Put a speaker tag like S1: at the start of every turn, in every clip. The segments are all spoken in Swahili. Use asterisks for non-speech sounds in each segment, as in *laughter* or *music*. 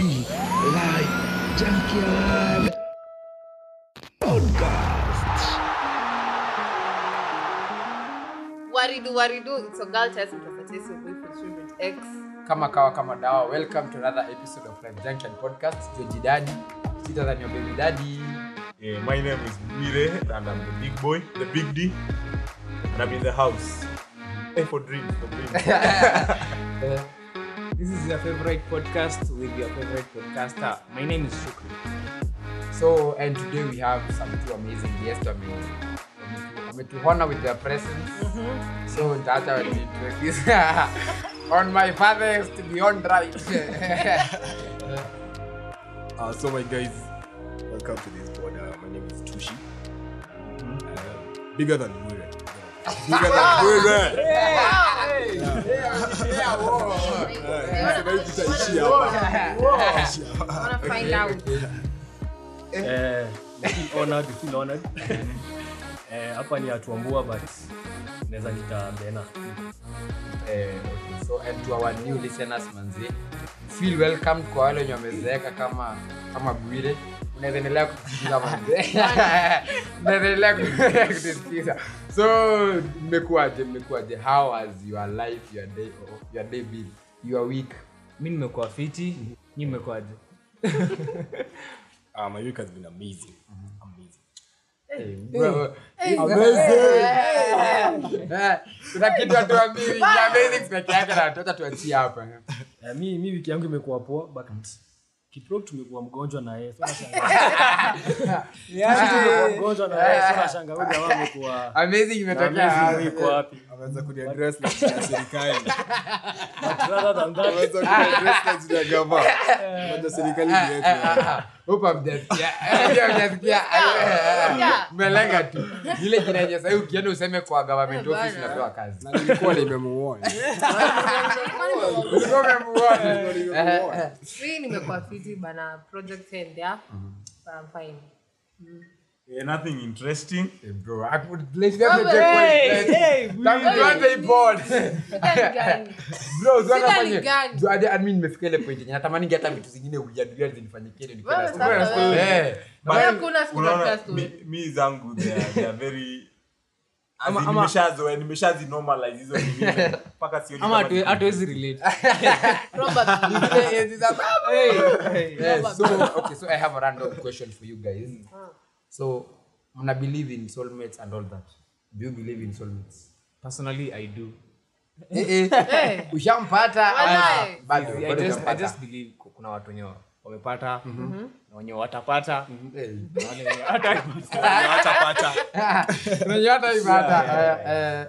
S1: Real Life Junkyard Podcast.
S2: Waridu, waridu, it's your girl your boyfriend student X.
S3: kama kawa kama dawa welcome to another episode of live junkyard podcast joji daddy sita than your baby daddy
S4: Yeah, my name is Bire and I'm the big boy, the big D, and I'm in the house. Hey, for dreams, for dreams. *laughs*
S5: This is your favorite podcast with your favorite podcaster. My name is Shukri.
S3: so and today we have some two amazing guests wame wametuhona with their presence so ntaacha wajiintroduce *laughs* *laughs* on my farthest beyond right *laughs*
S4: Uh, so, my guys, welcome to this pod. Uh, my name is Tushi. Uh, bigger than Bure.
S5: Hapa ni atuambua but naweza nita Bena.
S3: Eh, okay. so and to our new listeners manzi feel welcome kwa wale wenye wamezeeka kama kama bwire. Unaweza endelea kutusikiza manzi *laughs* unaweza kutusikiza *laughs* so mmekuaje mmekuaje how has your life your day your day been? Your week?
S5: Mi nimekuwa fiti, ni mmekuaje
S4: Uh, my week has been amazing. Amazing.
S3: Bro, kuna kitu atuambii amazing peke yake na tuachie hapa.
S5: Mi, wiki yangu imekuwa poa but Kiprop tumekuwa mgonjwa na yeye. *laughs* Tumekuwa mgonjwa na yeye. So shanga wewe jamaa amekuwa
S3: amazing imetokea
S5: wapi?
S4: Ameanza kuniadres na jina ya serikali. Na jina ya gava. Ni yetu.
S3: Mmelenga tu ile jina yenye sahii ukienda useme kwa government office unapewa kazi
S4: Na nilikuwa nimemuona.
S3: Ulikuwa umemuona.
S2: Nimekuwa fiti bana project end. I'm fine.
S4: Yeah, nothing interesting.
S3: Hey, bro, I would let them take
S2: Hey,
S3: checkpoint.
S5: hey,
S2: gani?
S3: Bro,
S2: Shida
S3: fanye- tu- hadi- mimi nimefika ile point yenye natamani hata vitu zingine ujadulia zinifanyikie ndio
S2: Wewe
S3: story. Eh,
S4: Unaona,
S2: za story.
S4: mi- mi zangu they are- they are very *laughs* nimeshazoea nimeshazi normalize hizo mpaka sioni
S5: ama hatuwezi relate. *laughs*
S2: Probably. *laughs*
S3: so okay, so I have a random question for you guys. So, mna believe in soulmates and all that? Do you believe in soulmates?
S5: Personally, I do.
S3: Eh, eh.
S2: Eh,
S3: Ushampata?
S2: Walai.
S3: Ah, bado,
S5: I
S3: bado
S5: just, I
S3: hujampata.
S5: just believe ku- kuna watu wenye wamepata na wenye watapata
S3: Eh.
S5: na wale wenye *laughs* hata
S4: Watapata.
S3: Unajua hata. Eh.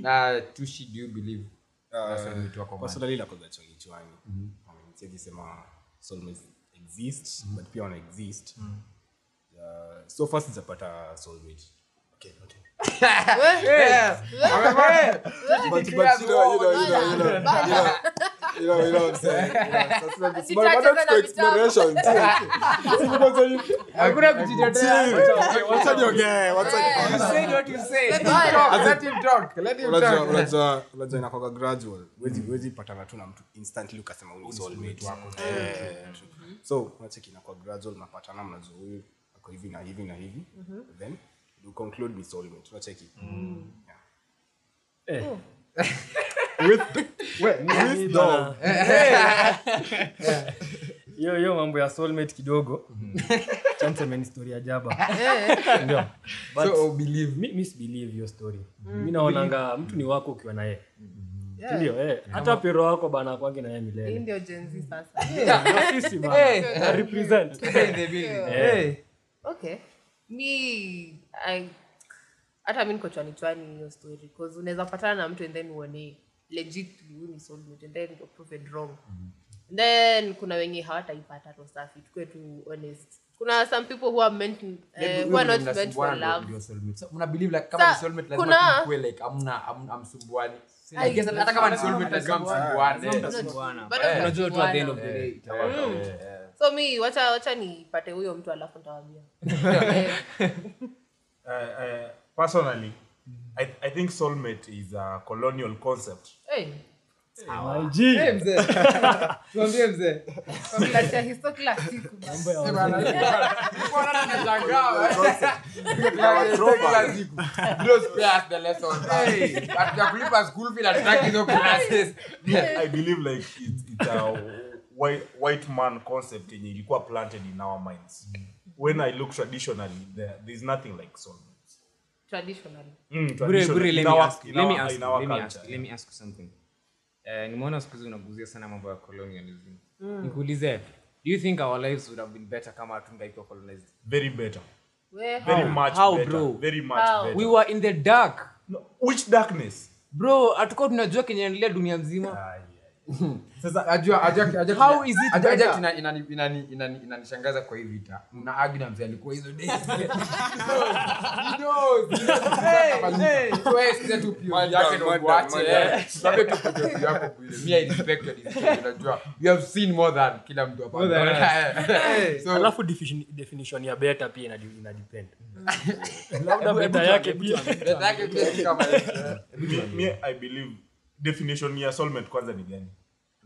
S3: Na Tushi, do you believe na soulmate wako man?
S4: personally nakoza chongi chwani siwezi sema soulmates exist but pia wana exist Uh, so far sijapata soulmate okay not yet. But- but, you know, you know, you know, you know, you know, you know, you know what I'm saying? Yeah, so sasa-
S2: Ati
S4: bado- bado
S2: chache
S4: tuko
S2: tena
S4: exploration, too. Si niko sasa-
S3: Hakuna kujitetea.
S4: Chill. Wacha niongee, wacha-
S3: You said what you said.
S2: Let him talk.
S3: let him talk,
S4: Unajua- unajua- unajua gradual wezi patana tu na mtu instantly ukasema huyu soulmate wako Eh, so unacheki inakuwa gradual mnapatana mnajua huyu ako hivi na hivi na hivi then you conclude with soulmate unacheki? Yeah.
S5: Eh.
S4: Wisdom.
S5: hiyo hiyo mambo ya soulmate kidogo. Chansemeni story jaba. *laughs* Ndio. But
S3: So, believe.
S5: mi, mi sibelieve hiyo story. Mi naonanga mtu ni wako ukiwa naye ndio eh, hata pero wako bana kwangi naye milele.
S2: Ndio Gen sasa. *laughs*
S5: Sisi bana. *laughs* Na represent. Eh.
S2: Okay. Mi I, hata mi niko chwani chwani hiyo story cause unaweza patana na mtu and then uone legit huyu ni soulmate and then you're proven wrong. And then kuna wenye hawataipata to safi tukue tu honest. Kuna some people who are meant uh, who are not meant for love.
S3: mna believe like kama
S2: Sa-
S3: soulmate lazima
S2: kuna-
S3: tukue like amna hamna- I hata kama ni soulmate lazima msumbuane.
S2: Bado
S3: Eh.
S5: unajua tu at the end of the
S3: Eh,
S5: day
S3: itakuwa
S2: Mm.
S3: kawaida, eh.
S2: So mi wacha wacha nipate huyo mtu alafu ntawambia
S4: Uh, *laughs* uh, personally I, I think soulmate is a colonial concept.
S2: Hey.
S3: Eh. *laughs* Tuambie mzee.
S2: Kila siku
S3: Eh, eh.
S6: I believe like it, it's a white, white man concept yenye ilikuwa planted in our minds. When I look traditionally, there, there's nothing like soulmates.
S2: Traditionally.
S6: Mm,
S7: Bure,
S6: traditional-
S7: bure,
S6: in
S7: let me ask you, let me ask you, let me ask you, let me ask you something. Eh, nimeona siku hizi unaguzia sana mambo ya colonialism nikuulize do you think our lives would have been better kama hatungaikuwa colonized
S6: Very better.
S2: Where?
S6: Very much
S7: How,
S6: better.
S7: bro?
S6: Very much
S2: How?
S6: better.
S7: we were in the dark
S6: No, which darkness?
S7: bro hatukuwa tunajua kenye endelea dunia mzima
S6: Sasa
S3: Inanishangaza kwa hii vita. Na mzee alikuwa hizo kila mtu hapa. *laughs* So,
S5: alafu definition- definition ya beta pia inadepend. *laughs* Labda beta yake pia.
S6: I believe definition ya soulmate kwanza ni gani?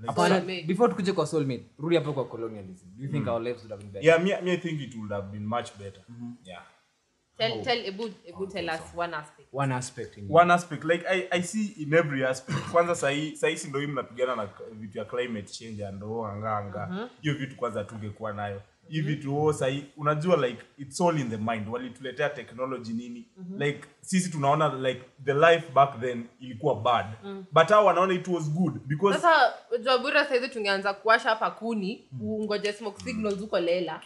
S7: Hapana, before tukuje kwa soulmate rudi hapo kwa colonialism do you think our lives would have been better
S6: Yeah, me, me I think it would have been much better. Yeah.
S2: Tell, tell, Ebu, Ebu tell us one aspect.
S7: one aspect Indeed.
S6: one aspect like I, i see in every aspect kwanza sahi sahi si ndio mnapigana na vitu ya climate change and oh, anga anga hiyo vitu kwanza tungekuwa nayo hii vitu oh, sahii unajua like it's all in the mind. Walituletea technology nini? Like sisi tunaona like the life back then ilikuwa bad. But hao wanaona it was good because
S2: sasa unajua bure saizi tungeanza kuwasha hapa kuni ungoje smoke signals huko lela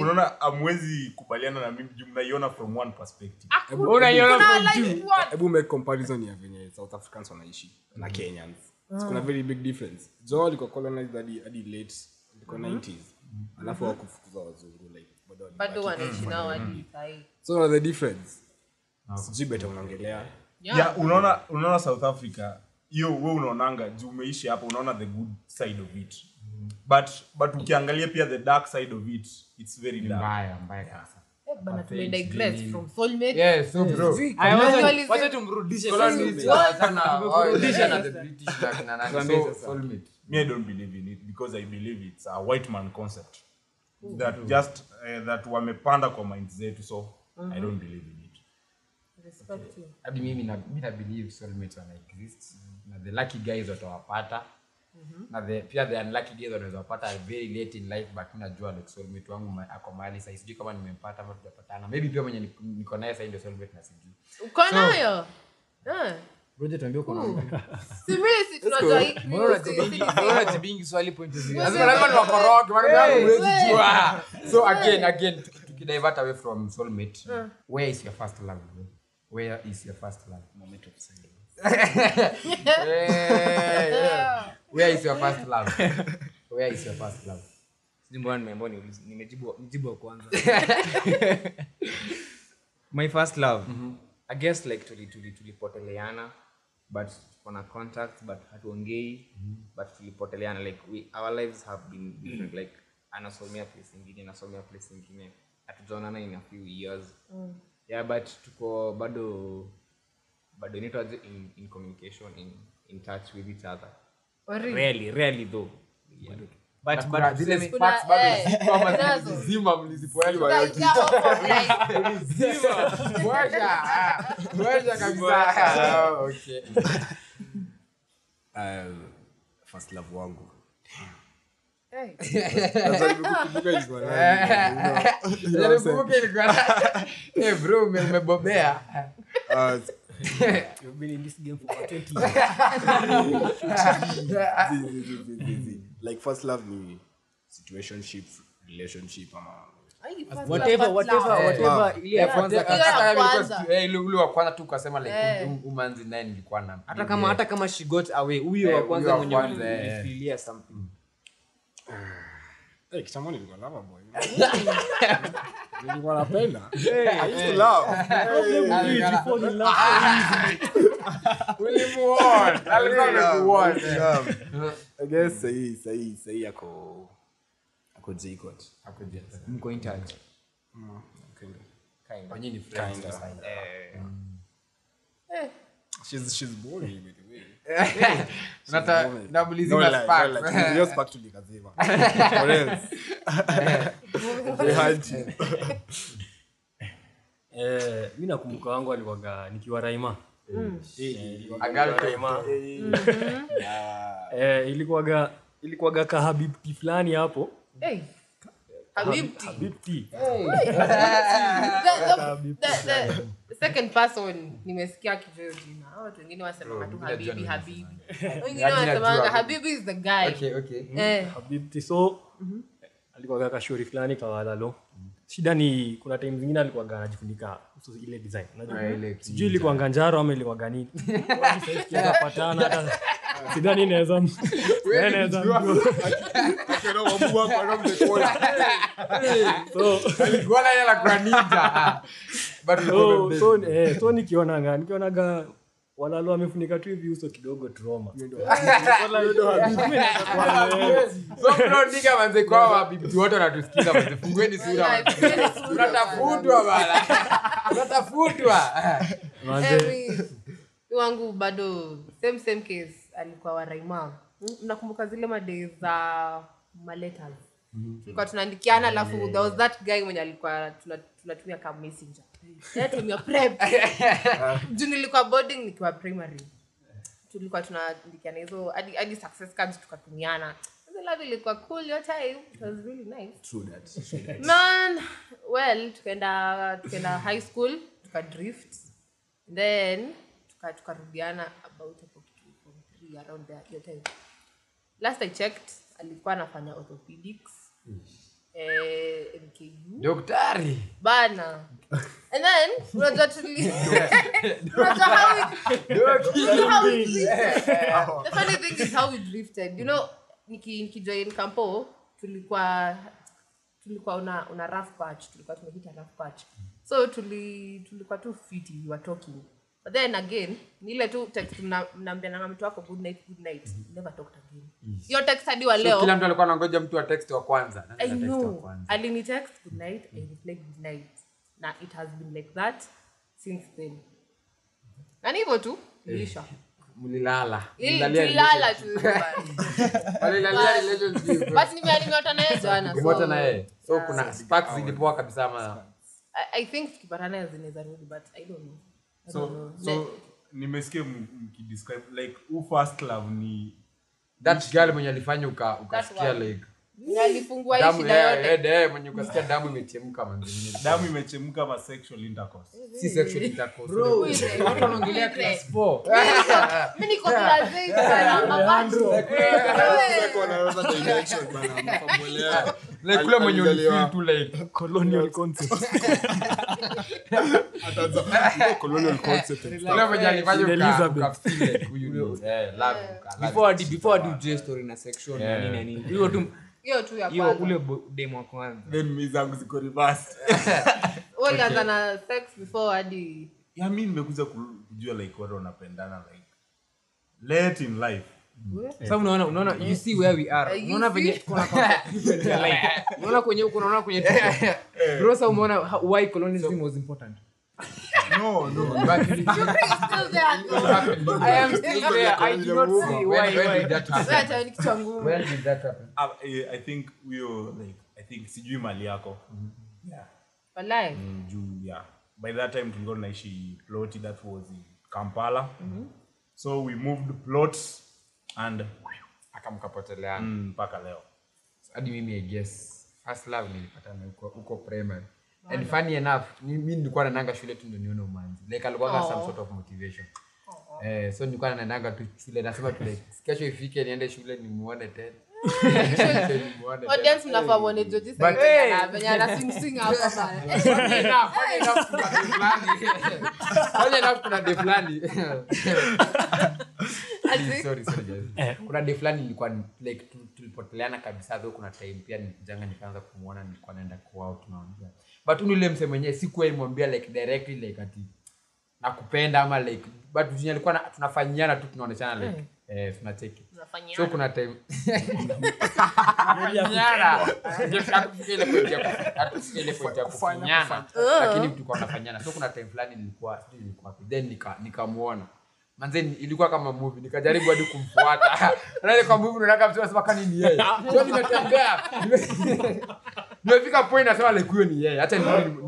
S6: unaona amwezi kubaliana na mimi juu mnaiona from one perspective
S4: hebu make comparison ya venye south africans wanaishi na kenyans kuna very big difference jo alikuwa colonized hadi hadi late ilikuwa 90s alafu wakufukuza wazungu like bado
S2: wanaishi nao hadi sahii
S4: so the difference sijui beta unaongelea
S6: unaona unaona south africa hiyo we unaonanga juu umeishi hapo unaona the good side of it. But but ukiangalia pia the dark side of it it's very dark.
S3: Mbaya, mbaya Yeah, so bro.
S7: Aya, wacha-
S2: Colonialism.
S7: wacha tumrudishe
S3: Colonies
S7: sasa.
S3: sana, wao, na the British na kina nani.
S7: Tuambie
S3: So,
S7: sasa.
S3: soulmate.
S6: me i don't believe in it because i believe it's a white man concept. That just uh, that wamepanda kwa mind zetu so i don't believe in it.
S3: Hadi mimi na believe soulmates wana exist na the lucky guys watawapata na the, pia the unlucky guys wanaweza wapata very late in life but najua like soulmate wangu ako mahali sasa sijui kama nimempata ama tujapatana maybe pia mwenye niko- niko naye sasa ndio soulmate na sijui
S2: uko nayo Eh.
S7: Roger, tuambie uko na-
S2: Si si tunajua hii
S7: Mbona unajibingi-
S2: si- si-
S7: mbona unajibingi swali point of
S3: lazima lazima niwakoroge maana yangu huwezi jua so again again tukidivert away from soulmate where is your first love where is your first love moment of silence hey, yeah. Where is your first love? Where is your first love?
S7: Sijui mbona nimeambiwa niulize- nimejibu wa kwanza. *laughs* My first love. I guess like tuli- tuli- tulipoteleana but on contact but hatuongei but tulipoteleana like we, our lives have been different. Like anasomea place ingine anasomea place ingine. Hatujaonana in a few years. Yeah but tuko bado bado inaitwaje in, in communication in, in touch with each other.
S2: Ori.
S7: rarely rarely though. Yeah. but, but
S3: zile bado mlizipoeli kabisa okay.
S4: First love wangu. Ilikuwa
S3: Eh, bro umebobea.
S4: Uh,
S5: You've been in this *laughs* game for 20 years.
S4: zi- zi- zi- zi- zi- zi. like first love ni situationship relationship ama
S2: Ai, first
S7: whatever
S2: love,
S7: whatever
S2: first love.
S7: whatever ile ya
S3: Eh, eh, ule wa kwanza tu ukasema like
S2: Eh.
S3: umanzi naye nilikuwa na
S7: hata kama hata kama she got away huyo
S3: Eh,
S7: wa kwanza mwenye
S3: eh.
S7: ulifilia something
S4: hey, kitambo nilikuwa lover boy. *laughs* Nilikuwa napenda. I used to love.
S5: You fall in love
S3: Ulimuona, alikuwa amekuona.
S4: I guess sahii sahii sahii ako ako jcot
S7: mko in touch Kinda.
S3: Wenyewe ni friends?
S4: Kinda.
S3: sasa.
S2: Eh,
S4: She's she's boring *laughs* *laughs*
S5: Eh, mi nakumbuka wangu aliwaga nikiwa raima. Eh,
S3: girl talk.
S5: Raima. Eh, ilikuwaga ilikuwaga kahabibti fulani hapo.
S2: Hey. Habibti. *laughs*
S5: habibti
S2: second person nimesikia kijoo jina Hao watu wengine wasemanga tu
S3: Bro,
S2: habibi habibi wengine
S3: Yaani
S2: wasemanga
S3: habibi.
S2: habibi is the guy
S3: Okay, okay.
S2: eh
S5: habibti so alikuwaga kashori fulani kawalalo shida ni kuna time zingine alikuwaga anajifunika uso ile design unajua?
S3: Ah, ile
S5: sijui ilikuwanga njaro ama ilikuwaga nini Kwani sasa tukiweza patana hata sidhani naweza m- Eh, naweza mjua.
S4: Akiona wabua kwa roho
S5: so
S3: Alikuwa yeye anakuwa ninja. But *laughs*
S5: so, eh, so nikionaga nikionaga walalo amefunika tu hivi uso kidogo *laughs*
S3: manze wabibi wote wanatusikiza manze. Fungueni sura.
S2: Wangu bado same same case alikuwa waraima mnakumbuka zile made za maletters tulikuwa tunaandikiana alafu there was that guy mwenye alikuwa tunatumia ka messenger. Tumia prep. *laughs* Juu nilikuwa boarding nikiwa primary. Tulikuwa tunaandikiana hizo hadi hadi success cards tukatumiana. Love ilikuwa cool your time. It was really nice. Man well tukaenda tukaenda high school tukadrift then tuka- tukarudiana about hapo kitu around there your time. Last i checked alikuwa anafanya orthopedics eh, mku
S3: Daktari.
S2: bana. And then unajua tuli *laughs* *laughs* unajua how it- unajua how it drifted. *laughs* the funny thing is how we drifted. You know niki nikijoin kampo tulikuwa tulikuwa una una rough patch tulikuwa tumehita rough patch. So tuli tulikuwa tu fit we were talking then again ni ile tu text mna- mnaambiananga mtu wako good night good night never talked again hiyo text hadi wa leo
S3: kila mtu alikuwa anangoja mtu wa text wa kwanza.
S2: I
S3: text wa
S2: know. Alini text good night, I replied good night. Na it has been like that since then. Na ni hivyo tu, ilisha.
S3: Mlilala.
S2: Ili-
S3: Mlilalia
S2: Tulilala *laughs*
S3: relationship. Walilalia relationship.
S2: But nimeota naye so-
S3: kuna sparks zilipoa kabisa ama
S2: I- think tukipatana zinaweza rudi but I don't know.
S6: So so nimesikia mkidescribe like who first love ni
S3: that girl mwenye alifanya uka ukasikia
S2: one.
S3: like
S2: alifungua hii shida yote.
S3: yeah, yeah, mwenye ukasikia damu imechemka manzi
S6: damu imechemka ma sexual intercourse
S3: si sexual intercourse.
S2: Who?
S3: Watu wanaongelea class
S2: it?
S3: four. *laughs*
S2: Niko class eight *laughs* bana, mapachi.
S4: Sasa wanaweza direction bana, mfamwelea.
S3: Like kule mwenye ulifeel tu like
S5: colonial concept *laughs*
S7: Story na section na nini na nini. Hiyo tu
S2: Hiyo tu ya
S7: hiyo ule demo wa kwanza.
S6: Then mi zangu ziko reversed. *laughs*
S2: Wewe ulianza na sex before hadi
S6: ya mi nimekuja kujua like watu wanapendana like late in life.
S7: sasa unaona unaona you see where we are. Unaona venye kuna different ya *laughs* unaona kwenye huko unaona kwenye bro sasa umeona why colonialism was important?
S6: No no. *laughs*
S3: But *laughs* you-
S2: still there.
S7: i am still there. i do not see why
S3: when
S7: why.
S3: did that happen?
S2: hata ni kichwa ngumu.
S3: When did that happen?
S6: I, think we were like i think sijui mali yako. Yeah.
S2: Walai.
S6: Mm, juu yeah. By that time tulikuwa tunaishi plot that was in kampala. So we moved plots and
S3: akamkapoteleana.
S6: Mm, leo.
S3: Hadi mimi i guess first love nilipatana huko huko primary and funny enough mi mi nilikuwa nananga shule tu ndio nione umanzi. Like alikuwa some sort of motivation. Eh so nilikuwa nananga tu shule nasema tu like kesho ifike niende shule nimuone tena. *laughs*
S2: Audience mnafaa muone sasa venye ana- sing sing hapa
S3: kuna fulani. *laughs* Kuna fulani. *laughs* *laughs* Sorry, sorry, guys. kuna day fulani ilikuwa like tulipoteleana kabisa though kuna time pia nikijanga nikaanza kumwona nilikuwa naenda kwa tunaongea but uni ule mse mwenyewe sikuwa imwambia like directly like ati nakupenda ama like but venye alikuwa tunafanyiana tu tunaoneshana like eh, tunacheki. So kuna time lakini tulikuwa tunafanyana. So kuna time fulani nilikuwa nilikuwa then nika nikamuona manze ilikuwa kama movie nikajaribu hadi kumfuata. *laughs* Nani kwa movie unaona mtu anasema kani ni yeye. *laughs* Kwa nimetembea *laughs* nimefika point nasema like huyo ni yeye. Hata ni ni-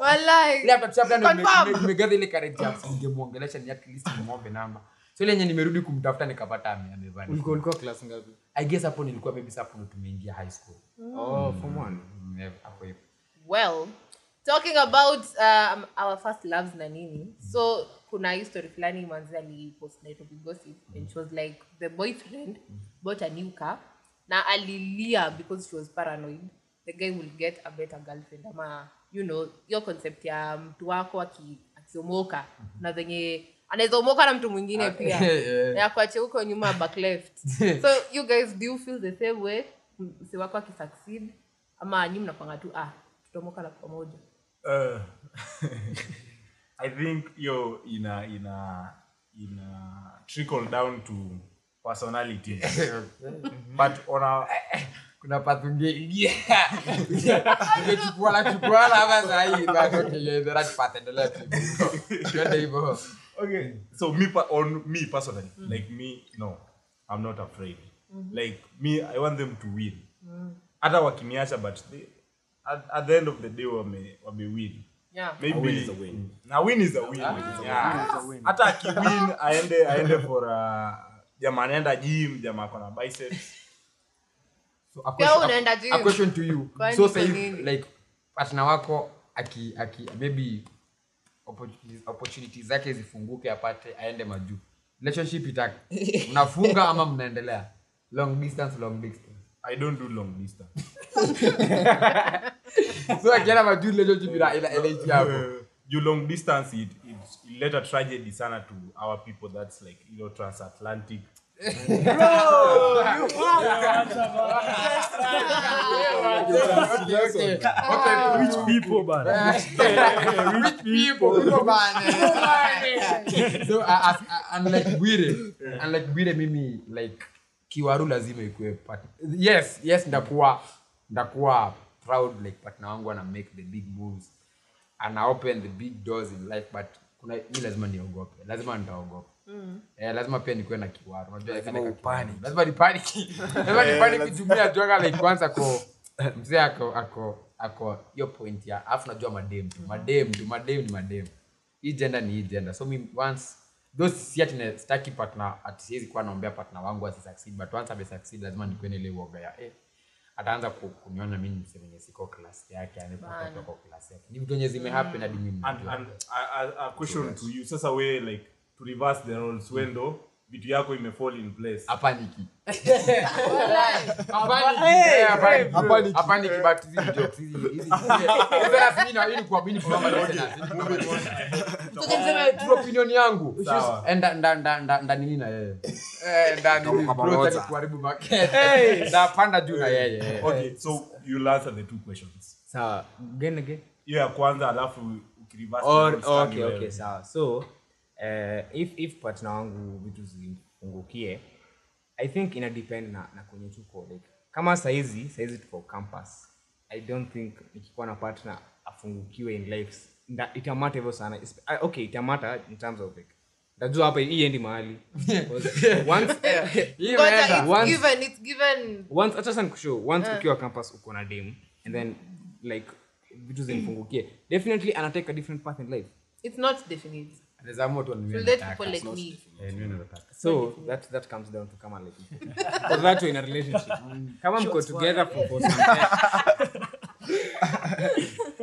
S2: wallahi.
S3: Ile hata chapter ndio nime- nimegather ile courage ya ningemuongelesha ni at least muombe namba. So ile yenye nimerudi kumtafuta nikapata ame- amevaa.
S7: Ulikuwa ulikuwa class ngapi?
S3: I guess hapo nilikuwa maybe sapo ndo tumeingia high school.
S7: oh form 1
S3: Mm, hapo hivyo.
S2: well talking about um, our first loves na nini. So kuna hii story fulani manzi alipost nairobi gossip and she was like the boyfriend bought a new car na alilia because she was paranoid. The guy will get a better girlfriend. Ama you know hiyo concept ya mtu wako aki- akiomoka na venye anaweza umoka na mtu mwingine pia. *laughs*
S3: yeah.
S2: ya kuache huko nyuma back left. *laughs* So you guys do you feel the same way? Msi wako akisucceed ama nyi mnakwanga tu ah tutamoka na pamoja.
S6: Uh, *laughs* I think hiyo ina ina ina trickle down to personality. *laughs* but on a
S3: kuna pathungi imechukuana chukuana hapa sahii but okay, you're in the right path, endelea tu. Twende
S6: okay so me on me personally like me no i'm not afraid. Like me i want them to win. Hata wakiniacha but they, at, at the end of the day wame, wame win
S2: yeah.
S6: Maybe.
S4: Win is a win.
S6: na win is a win. Yeah. hata akiwin aende aende for a jamaa anaenda gym jamaa kona biceps.
S3: So, a
S2: Pia
S3: question-
S2: unaenda gym.
S3: a question to you.
S2: Kwani
S3: so say like partner wako aki aki maybe opportunities, opportunities zake zifunguke apate aende majuu. Relationship itaki *laughs* mnafunga ama mnaendelea? Long distance long distance
S6: i don't do long distance *laughs*
S3: so akienda majuu relationship ina ina inaishi hapo
S6: you long distance it, it, it let a tragedy sana to our people that's like you know transatlantic.
S3: Okay, okay.
S5: Rich people bana. *laughs*
S3: Rich people, people. Bane. *laughs* so uh, as, uh, unlike Bwire, unlike Bwire mimi like kiwaru lazima ikuwe yes yes ndakuwa ndakuwa proud like partner wangu ana make the big moves. Ana open the big doors in life but kuna mi lazima niogope lazima nitaogopa Eh, lazima pia nikuwe na kiwaru unajua lazima upani lazima nipaniki lazima nipaniki *laughs* jumia juanga like kwanza ko mzee ako ako ako hiyo point ya afu najua madem tu madem tu madem ni madem hii gender ni hii gender. So mi once those si ati na- partner ati siwezi kuwa naombea partner wangu asisucceed but once ame succeed lazima nikuwe na ile uoga ya eh ataanza ku- kuniona mimi mse mwenye siko class yake anepata kwa class yake. Ni vitu yenye zimehappen hadi mimi
S6: and, and a, a, a question to you. Sasa we like to reverse the roles wendo vitu yako imefall in place.
S3: Hapaniki. Hapaniki. Hapaniki. Hapaniki, but hizi jokes, hizi- hizi- hizi- mimi na- hii ni kwa- mimi ni kuomba listeners, hii ni kuomba listeners. So, niseme tu opinion yangu.
S6: Sawa.
S3: Eh, nda- nda- nda- nda- nda nini na yeye? Eh, *laughs* juu na yeye. *laughs*
S6: Okay so you'll answer the two questions.
S7: Sawa. Again again
S6: hiyo ya kwanza alafu ukiriverse
S7: okay, okay, sawa. So uh, if if partner wangu vitu zimfungukie i think ina depend na, na kwenye tuko like kama saizi saizi tuko campus i don't think nikikuwa na partner afungukiwe in life nda- itamata hivyo sana. Uh, okay itamata in terms of like ndajua hapa hii endi mahali. *laughs* Once ukiwa campus uko na dem and then like vitu zimfungukie definitely anatake different path in life.
S2: It's not definite.
S3: Eh, mimi nataka.
S7: so that that comes down to kama like because *laughs* that in a relationship. *laughs* Kama mko together for, for some time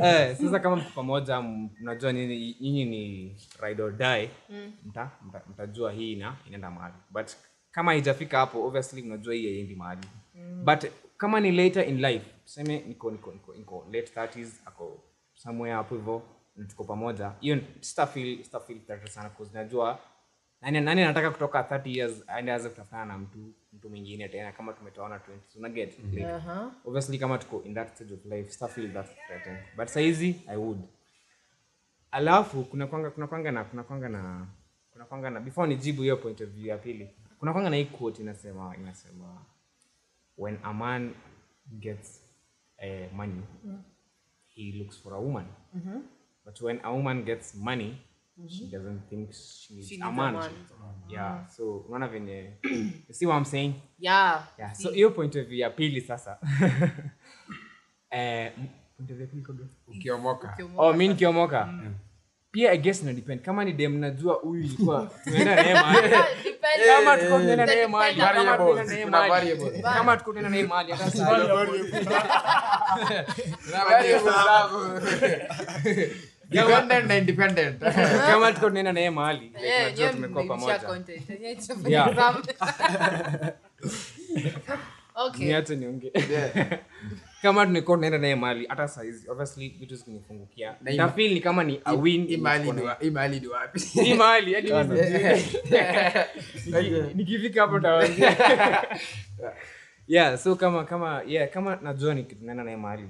S7: eh sasa kama mko pamoja mnajua nini nyinyi ni ride or die. Mta, mta, mtajua hii ina inaenda mahali. But kama haijafika hapo obviously mnajua hii haiendi mahali. But kama ni later in life tuseme niko niko niko, niko late 30s ako somewhere hapo hivyo na tuko pamoja. Hiyo sitafeel sitafeel pressure sana najua nani nani anataka kutoka 30 years aende aanze kutafutana na mtu mtu mwingine tena kama tumetoana 20 una get like,
S2: Uh-huh.
S7: obviously kama tuko in that stage of life still that threatened. But saizi i would. Alafu kuna kwanga kuna kwanga na kuna kwanga na kuna kwanga na before nijibu hiyo point of view ya pili kuna kwanga na hii quote inasema inasema when a man gets uh, money he looks for a woman but when a woman gets money she doesn't think she needs,
S2: She needs a
S7: man,
S2: man.
S7: yeah so unaona venye *clears throat* you see what i'm saying?
S2: Yeah
S7: yeah so hiyo point of view ya pili sasa. *laughs* Eh, point of view ya pili iko gani?
S3: ukiomoka.
S7: oh mi nikiomoka pia i guess ina depend. Kama ni dem najua huyu ilikuwa *laughs* tunaenda naye mahali. Kama tuko tunaenda naye mahali kama tunaenda naye mahali. Kama tuko tunaenda naye mahali hata *laughs*
S3: na *laughs*
S7: kama tuko tunaenda naye mahali tunajua tumekuwa pamoja. niache kama tunakuwa tunaenda naye mali hata saizi obviously vitu zikinifungukia. Nafil ni kama ni a win
S3: ni wa- hii mahali wapi? *laughs*
S7: hii mahali hadi mimi sijui. *laughs* Niki- nikifika hapo tawaambia *laughs* yeah so kama kama yeah kama najua ni kitu naenda naye mali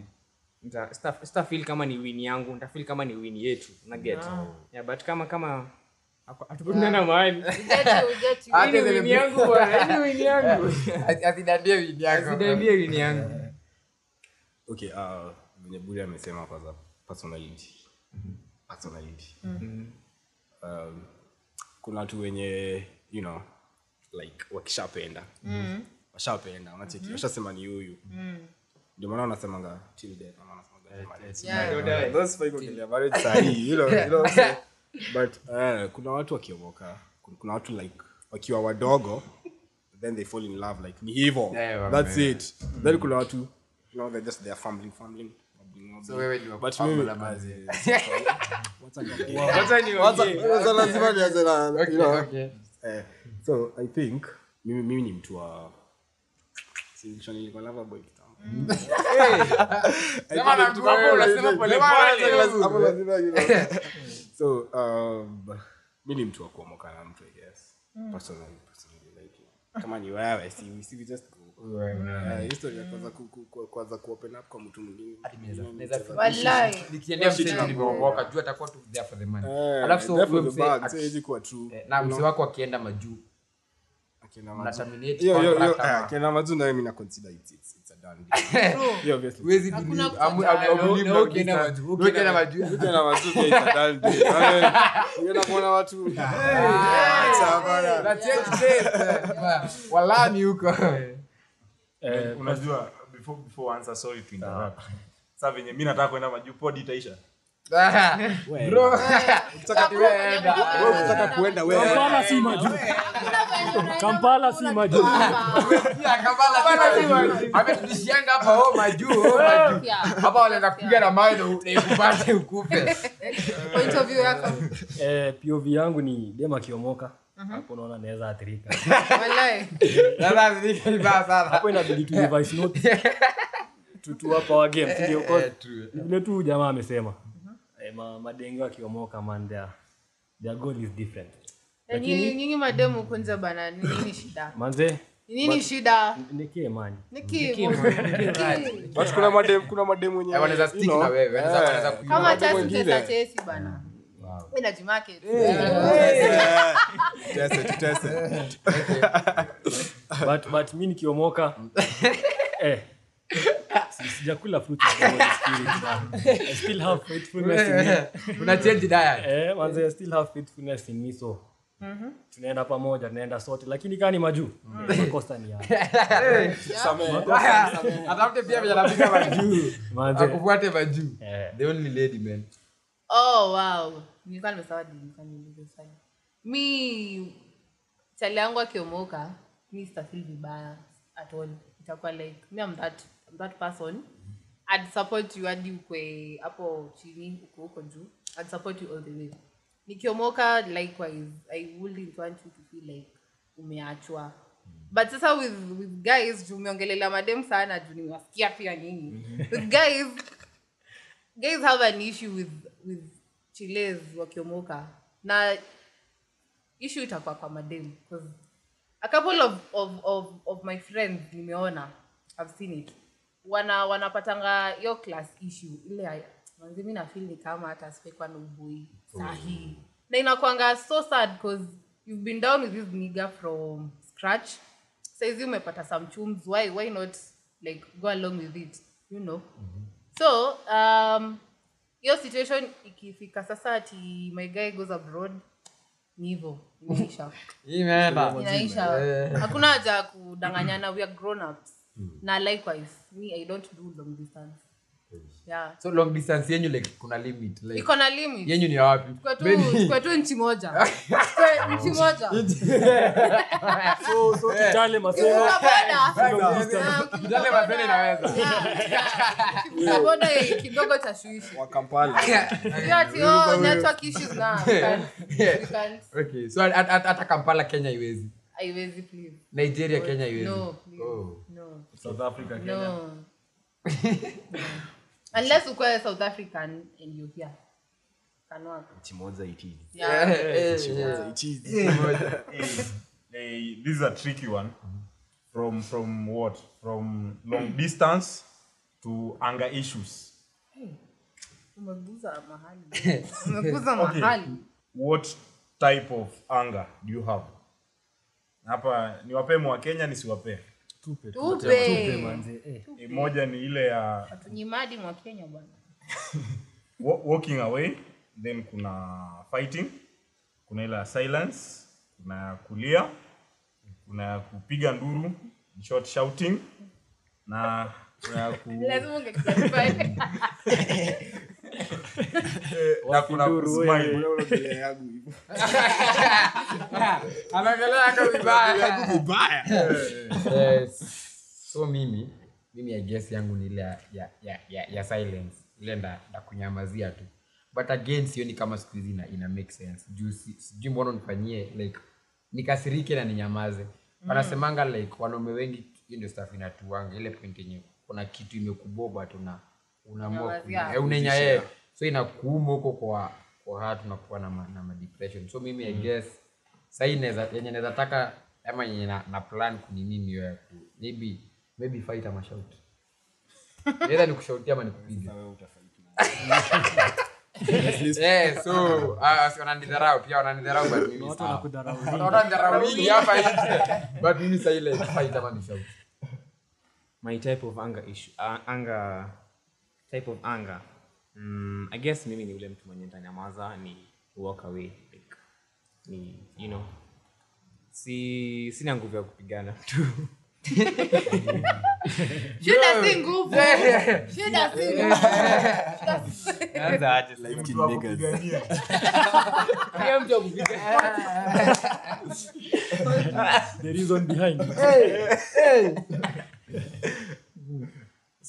S7: nita- sita- sitafeel kama ni win yangu nitafeel kama ni win yetu na get. Yeah but kama kama hatuko tunaenda mahali. Yangu bwana win yangu.
S3: Asi- asidandie wini yako.
S7: win yangu
S4: okay uh, venye buli amesema kwanza personality. Personality. Um, kuna watu wenye you know like wakishapenda. Washapenda wanacheki washasema ni huyu. Ndio maana so, *laughs* but uh, kuna watu wakiomoka kuna- watu like wakiwa wadogo then they fall in love like ni hivo.
S3: Yeah,
S4: that's man. it. Then kuna watu you know, they're just they're fumbling fumbling wobbling, wobbling.
S3: So wewe ni
S4: But mimi-
S3: ama-
S7: Wacha
S4: Wacha- wacha lazima nianze na- you know.
S3: okay.
S4: So i think mimi, mimi ni mtu wa boy kitambo.
S3: Sema *laughs* na mtu unasema pole pole. *laughs*
S4: So um, mi ni mtu wa kuomoka na mtu i guess personally, personally, like, kama ni wewe si, we just go kwanza ku- kwanza kuopen up kwa mtu mwingine.
S3: Naweza-
S2: Wallahi.
S3: nikiendea msee nilivyomoka juu atakuwa tu there for the money.
S4: Eh,
S3: alafu so msee eh, na msee wako akienda majuu.
S4: Akienda eh, mazu nayo mi *laughs*
S7: ukienda majuu,
S3: majuu. *laughs*
S4: Watu. *laughs*
S3: Eh, walami huko
S5: Eh,
S6: unajua before before answer sorry to interrupt sasa venye mimi nataka kwenda majuu pod itaisha
S3: Bro, *laughs* wewe.
S4: Kuenda wewe
S5: Kampala si majuu. Kampala si majuu.
S3: Pia Kampala si majuu. Ametutishianga hapa oh majuu oh majuu hapa wanaenda kupiga na mawe na u- na
S2: Point of view yako.
S5: Eh, POV yangu ni dema akiomoka. Hapo naona naweza athirika. *laughs* Hapo inabidi tu *laughs* note. Vile tu jamaa amesema. Madenge wakiomoka man their their goal is different.
S2: Nyinyi mademu bana, nini shida?
S5: Manze
S2: nini shida?
S4: kuna
S2: Kama chesi bana. Mimi najimarket.
S4: eh, tutese,
S5: but but mi nikiomoka *laughs* eh sijakula fruit of the Holy Spirit, man. I still have faithfulness in me. *laughs*
S3: una change diet.
S5: Eh, manze, I still have faithfulness in me so tunaenda pamoja tunaenda sote. Lakini kaa ni majuu makosa ni *laughs*
S3: atafute pia vile anapiga majuu. Akufuate majuu. The only lady man.
S2: Oh wow. Nilikuwa nimesahau nilikuwa niulize swali. Mi chali yangu akiomoka, mi sitafil vibaya at all. Itakuwa like mi am that I'm that person. I'd support you hadi ukwe hapo chini uko huko juu. I'd support you all the way. Nikiomoka likewise, I wouldn't want you to feel like umeachwa. But sasa with with guys, juu umeongelela madem sana juu nimewasikia pia nyinyi. With guys, guys have an issue with with chiles wakiomoka. Na issue itakuwa kwa madem because a couple of, of, of, of my friends nimeona i've seen it. Wana wanapatanga hiyo class issue. Ile ya- manzi mi nafeel ni kama hata sipekwa na ubui sahii na inakwanga so sad because you've been down with this nigga from scratch. Saizi umepata some chums. Why why not like go along with it you know? So um hiyo situation ikifika sasa ati my guy goes abroad ni hivo *laughs* inaisha. Inaisha. Hakuna haja ya kudanganyana we are grown ups na likewise me i don't do long distance yeah.
S3: So long distance yenyu like kuna limit like
S2: iko na limit.
S3: yenyu ni ya wapi?
S2: Kwetu-
S3: Maybe-
S2: kwetu nchi moja. *laughs* Kwe- nchi moja. *laughs* *laughs*
S5: So so kitale maseno
S3: Kitale mapene inaweza.
S2: boda kidogo cha shuishi.
S4: Wa kampala.
S2: Sio ati, oh, network issues na can't.
S3: okay so at- at- hata kampala kenya iwezi
S2: haiwezi please.
S3: Nigeria kenya iwezi
S2: no please.
S3: Oh.
S2: no.
S5: South africa kenya.
S2: No unless ukwe south african and you here. Can work
S4: moja iti
S2: yeah.
S3: Eh, eh. *laughs*
S6: Hey, this is a tricky one. From from what? From long distance to anger issues.
S2: umeguza mahali. *laughs* Umeguza mahali.
S6: What type of anger do you have? Hapa niwapee mwa Kenya nisiwapee.
S5: Tupe
S2: tupe.
S5: Manze eh.
S6: Eh, Moja ni ile ya
S2: tunyimadi mwa kenya bwana. *laughs*
S6: Walking away, then kuna fighting, kuna ile ya silence, kuna ya kulia, kuna ya kupiga nduru, short shouting, na kuna ku *laughs* *laughs* na kuna kusmile. *laughs*
S3: Vibaya. Yes. *laughs* so mimi mimi ages yangu ni ile ya, ya, ya, ya, ya silence. Ile nda, nda kunyamazia tu. But again sioni kama siku hizi ina, ina make sense. Juu sijui mbona nifanyie like nikasirike na ninyamaze. Wanasemanga like wanaume wengi hiyo ndio staff inatuanga. Ile point yenye kuna kitu imekuboba tuna unaamua eh, unenya yeye so inakuuma huko kwa kwa tunakuwa na, ma, na ma depression. So mimi i guess sahii yenye naweza taka ama yenye na, na plan kunini hiyo ya ku maybe maybe fight ama shout. *laughs* Either nikushautia ama nikupiga *laughs* eh so uh, wananidharau pia wananidharau but mimi
S5: watu wanakudharau
S3: wananidharau wingi hapa but mimi sahii like fight ama ni shout.
S7: My type of anger issue uh, anger type of anger mm, i guess mimi ni ule mtu mwenye ntanyamaza ni walk away like ni you know. Si sina nguvu ya kupigana tu. *laughs*
S2: Shida si nguvu. *laughs* Shida si nguvu *laughs*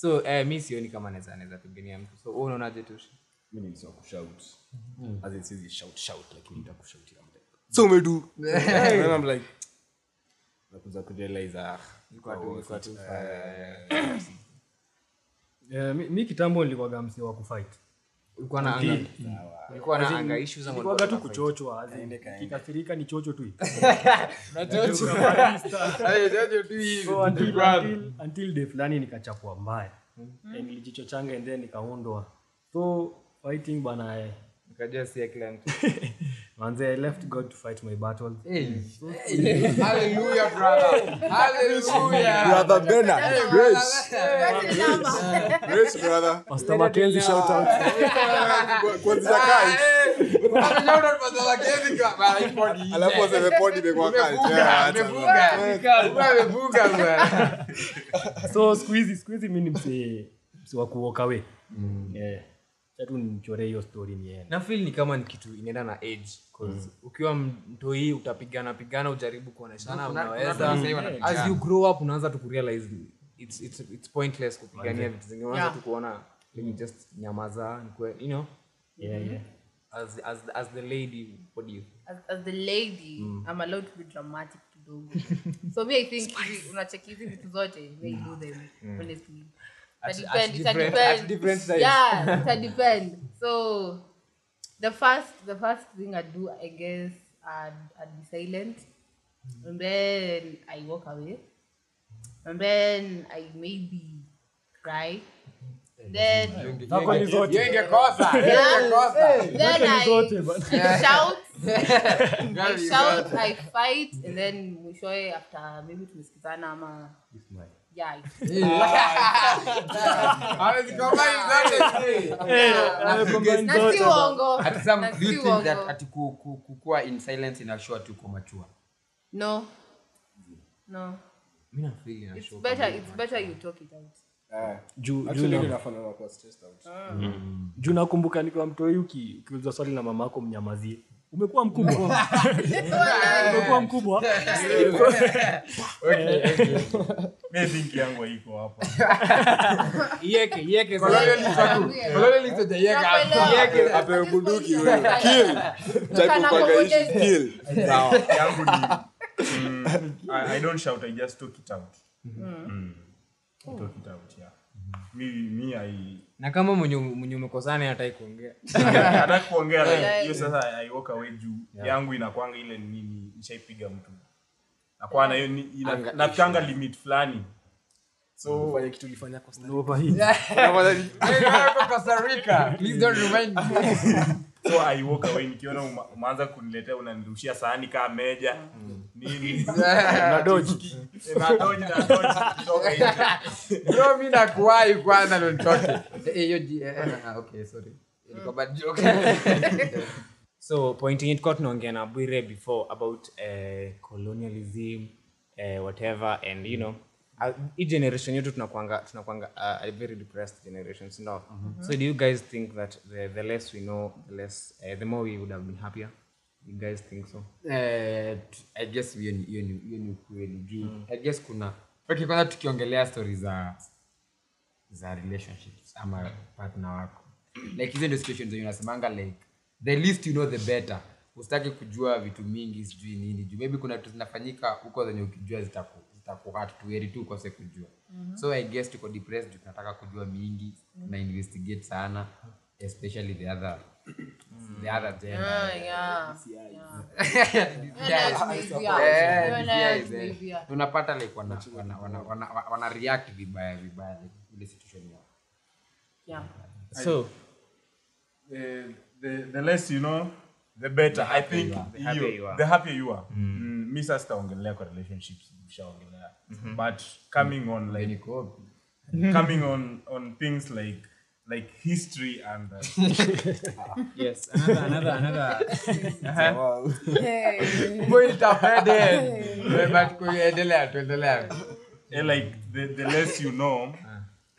S7: so eh, mi sioni kama naweza naweza pigania mtu. So wewe unaonaje tu?
S4: Mimi ni kushout. As in sizi shout shout lakini nitakushautia mbele so umedu and i'm like nakuza kurealize ah
S7: Ilikuwa tu- ilikuwa tu
S5: Eh, mi, kitambo nilikuwaga msi wa kufight
S7: ulikuwa na anga na anga
S5: tu
S7: na
S5: kuchochwa kikasirika ni chocho tu *laughs*
S3: tu
S5: so until, until, until day fulani nikachapwa mbaya. Nilijicho changa and then nikaundwa. So fighting bana eh,
S7: si kila mtu *laughs*
S5: manze i left god to fight my battles.
S3: Hallelujah, brother. Hallelujah.
S4: brother Bernard grace. Grace brother
S5: pastor mackenzie shout out.
S4: Kuanzisha kai.
S3: Mackenzie kwa-
S4: alafu imekuwa kai.
S3: Umefunga.
S4: bwana.
S3: Ume amefunga bwana.
S5: so siku hizi siku hizi mi ni msee msee wa kuoka we. Yeah. chatu nichoree hiyo story niende.
S7: Na feel ni kama ni kitu inaenda na age cause ukiwa mtoi utapigana pigana ujaribu kuoneshana
S3: Kuna- kuna
S7: unaweza.
S3: watu sasa hivi wanapigana.
S7: as you grow up unaanza tu kurealize it's, it's, it's pointless kupigania vitu zingine. Unaanza tu kuona let just nyamaza nikwe you know?
S5: Yeah, yeah.
S7: as, as, as the lady what do you
S2: as, as the lady i'm allowed to be dramatic kidogo. So me i think hivi unacheki hizi vitu zote may do them honestly.
S7: At- at different- at different size.
S2: yeah *laughs* ita depend. So the first the first thing i do i guess i'd, I'd be silent. And then i walk away. And then i maybe cry. Then
S5: Zako ni zote.
S3: Hiyo ingekosa. Hiyo ingekosa.
S2: then
S5: Zako ni
S2: I
S5: bana.
S2: shout. I
S3: you
S2: shout I fight and then we mwishowe after maybe tumesikizana ama *laughs*
S3: in silence
S2: no. No. It's better it's better you talk it out.
S4: Eh,
S5: Juu- juu nakumbuka nikiwa mtoi ukiuliza swali na mama yako mnyamazie umekuwa mkubwa. *laughs* Umekuwa mkubwa.
S6: Mi think yangu haiko hapa.
S7: Ieke, ieke
S3: hapo.
S4: Apewe bunduki. Kill.
S6: Yangu ni I, don't shout I just out. Mm. it out yeah me me I
S7: na kama mwenye mwenye umekosana hataki *laughs* kuongea
S6: hata kuongea hiyo sasa I walk away juu. Yangu inakwanga ile nini nishaipiga mtu. Nakuwa na hiyo nafikanga limit fulani. So
S4: kitu ulifanya Costa Rica.
S5: Overheat. *laughs*
S3: Hey, wako Costa Rica. Please don't remind me. *laughs*
S6: so I walk away nikiona umeanza kuniletea unanirushia sahani kaa meja nini *laughs*
S5: Na dodge.
S6: na dodge na dodge kutoka nje.
S3: Bro, mi nakuwahi kwanza ndo nitoke. Eh, hiyo ji- eh, ah, okay, sorry. Ilikuwa bad joke. *laughs*
S7: so point yenye tulikuwa tunaongea na bwire before about uh, colonialism uh, whatever and you know hii generation yetu tunakwanga tunakwanga uh, a very depressed generation si ndio? So do you guys think that the, the less we know the less uh, the more we would have been happier? You guys think so?
S3: Eh, t- I guess hiyo ni- hiyo ni hiyo ni kweli juu I guess kuna okay, kwanza tukiongelea stories za za relationships ama partner wako. Like hizo ndio situations zenye unasemanga like the least you know the better. Usitaki kujua vitu mingi sijui nini. Juu maybe kuna vitu zinafanyika huko zenye ukijua zitaku zitakuhat tueri tu ukose kujua. So i guess tuko depressed tunataka kujua mingi na investigate sana especially the other the other gender.
S2: Yeah.
S3: Yeah.
S2: tumeivia. Hiyo
S3: DCIs,
S2: nayo tumeivia.
S3: tunapata like wana, wana, wana, wana, wana, wana react vibaya vibaya like, ile situation yao.
S2: Yeah.
S7: so.
S6: The, the, the less you know the better i think
S7: The happier
S6: you-
S7: you are.
S6: the happier you are. Mm. mi sasa sitaongelea kwa relationships ushaongelea but coming on like *laughs* coming on on things like like history and uh, *laughs*
S7: yes *laughs* another another another.
S3: Boy, nitapende. But kuendelea tuendelea
S6: eh, like the, the less you know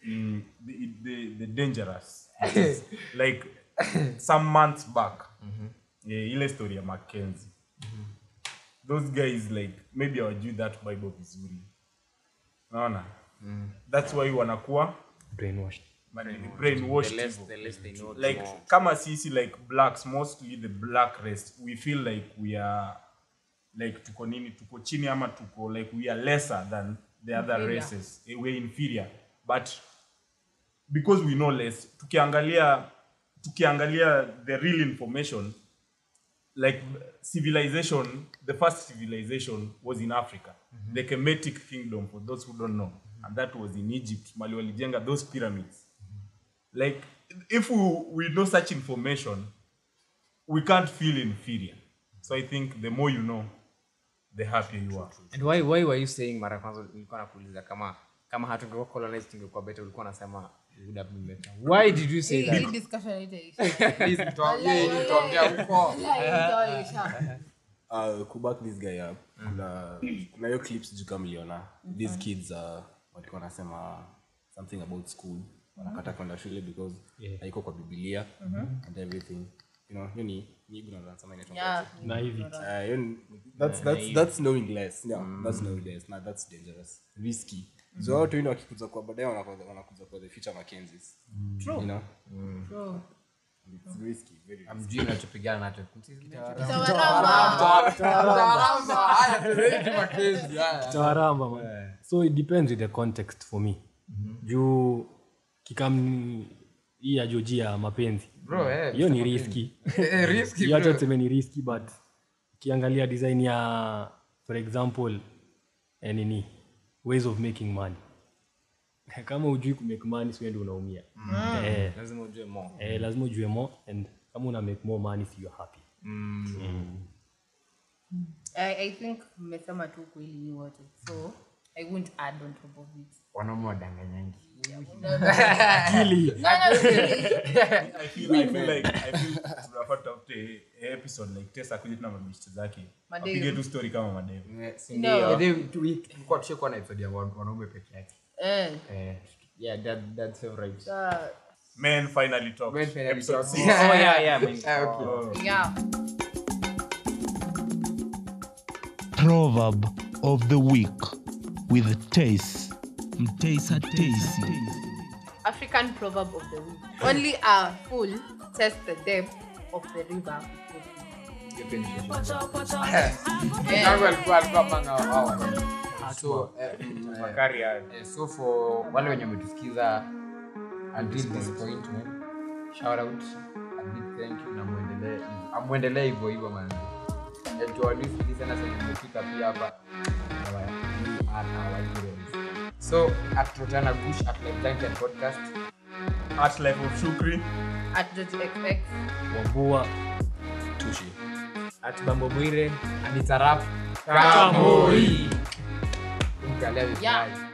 S6: mm, the, the, the dangerous. Like some months back yeah, ile story ya mackenzie mm -hmm. those guys like maybe hawajui that bible vizuri naona mm. that's why wanakuwa
S5: Brainwashed.
S6: brainwashed
S7: the less the less they know
S6: like
S7: more.
S6: kama sisi like blacks mostly the black race we feel like we are like tuko nini tuko chini ama tuko like we are lesser than the other
S2: Inferior.
S6: races Eh, we're inferior but because we know less tukiangalia tukiangalia the real information like civilization the first civilization was in africa. Mhm. The kemetic kingdom for those who don't know. Mhm. And that was in egypt. Mali walijenga those pyramids. Mhm. Like if we, we know such information we can't feel inferior. So i think the more you know the happier you are.
S7: And why why were you saying mara ya kwanza nilikuwa nakuuliza kama kama hatungekuwa colonized tungekuwa better ulikuwa unasema would have been better. Why did you say that?
S4: uh, kuback this guy up? Kuna kuna hiyo clips juu kama these kids uh, walikuwa wanasema something about school. Wanakata kwenda shule because haiko kwa biblia and everything. You know hiyo ni
S2: Yeah.
S5: na
S4: Uh, that's that's that's knowing less. Yeah that's knowing less. Nah, that's dangerous. Risky so watu wengine wakikuza kwa baadaye wanakuza wanakuza kwa the future Mackenzies. You know?
S2: True.
S4: it's risky very risky.
S3: amjui unachopigana nacho
S2: Itawaramba.
S3: Haya, tuende Mackenzie, haya.
S5: tawaramba man. so it depends with the context for me. Juu kikam hii ya joji ya mapenzi
S3: Bro, eh,
S5: hiyo ni riski *laughs*
S3: eh, risky,
S5: hiyo tuseme ni riski but ukiangalia design ya for example eh, nini ways of making money. *laughs* Kama ujui kumake money si wewe ndio unaumia. Eh,
S7: lazima ujue more.
S5: Eh, lazima ujue more and kama una make more money si you're happy.
S2: I, I think mmesema tu kweli wote. So i won't add on top of it.
S3: Wanaume wadanganyangi
S5: Kili. *laughs*
S6: I feel, I feel like I feel *laughs* tunafaa tutafute episode like Tessa akuje tuna mabishti zake
S2: Madeo.
S6: apige tu story kama madeo
S2: no.
S3: tulikuwa tushekuwa na episode ya wan- wanaume peke yake
S2: eh,
S3: Eh,
S7: yeah that that's favorite
S2: uh,
S6: men finally talk
S3: Men finally
S6: episode
S3: talk.
S6: six.
S7: oh yeah yeah man. *laughs*
S3: ah, okay.
S6: Oh.
S2: yeah
S1: Proverb of the week with Taste. Mtesa Tasty.
S2: african proverb of the week only a fool test the depth of the river
S3: alikuwa alikuwa. So, eh, eh, so for wale wenye wametusikiza until this point man, shout out a big thank you na muendelee hivyo- hivyo hivyo man to our listeners listeners wenye mmefika pia hapa our- you are our heroes. So at Rotana Gush at Live Junction podcast.
S6: At life of Shukri.
S2: At xx
S5: wambua.
S7: At bambo bwire
S3: and it's a wrap
S5: Kamoi.
S3: Mkalia vibaya.
S2: Yeah.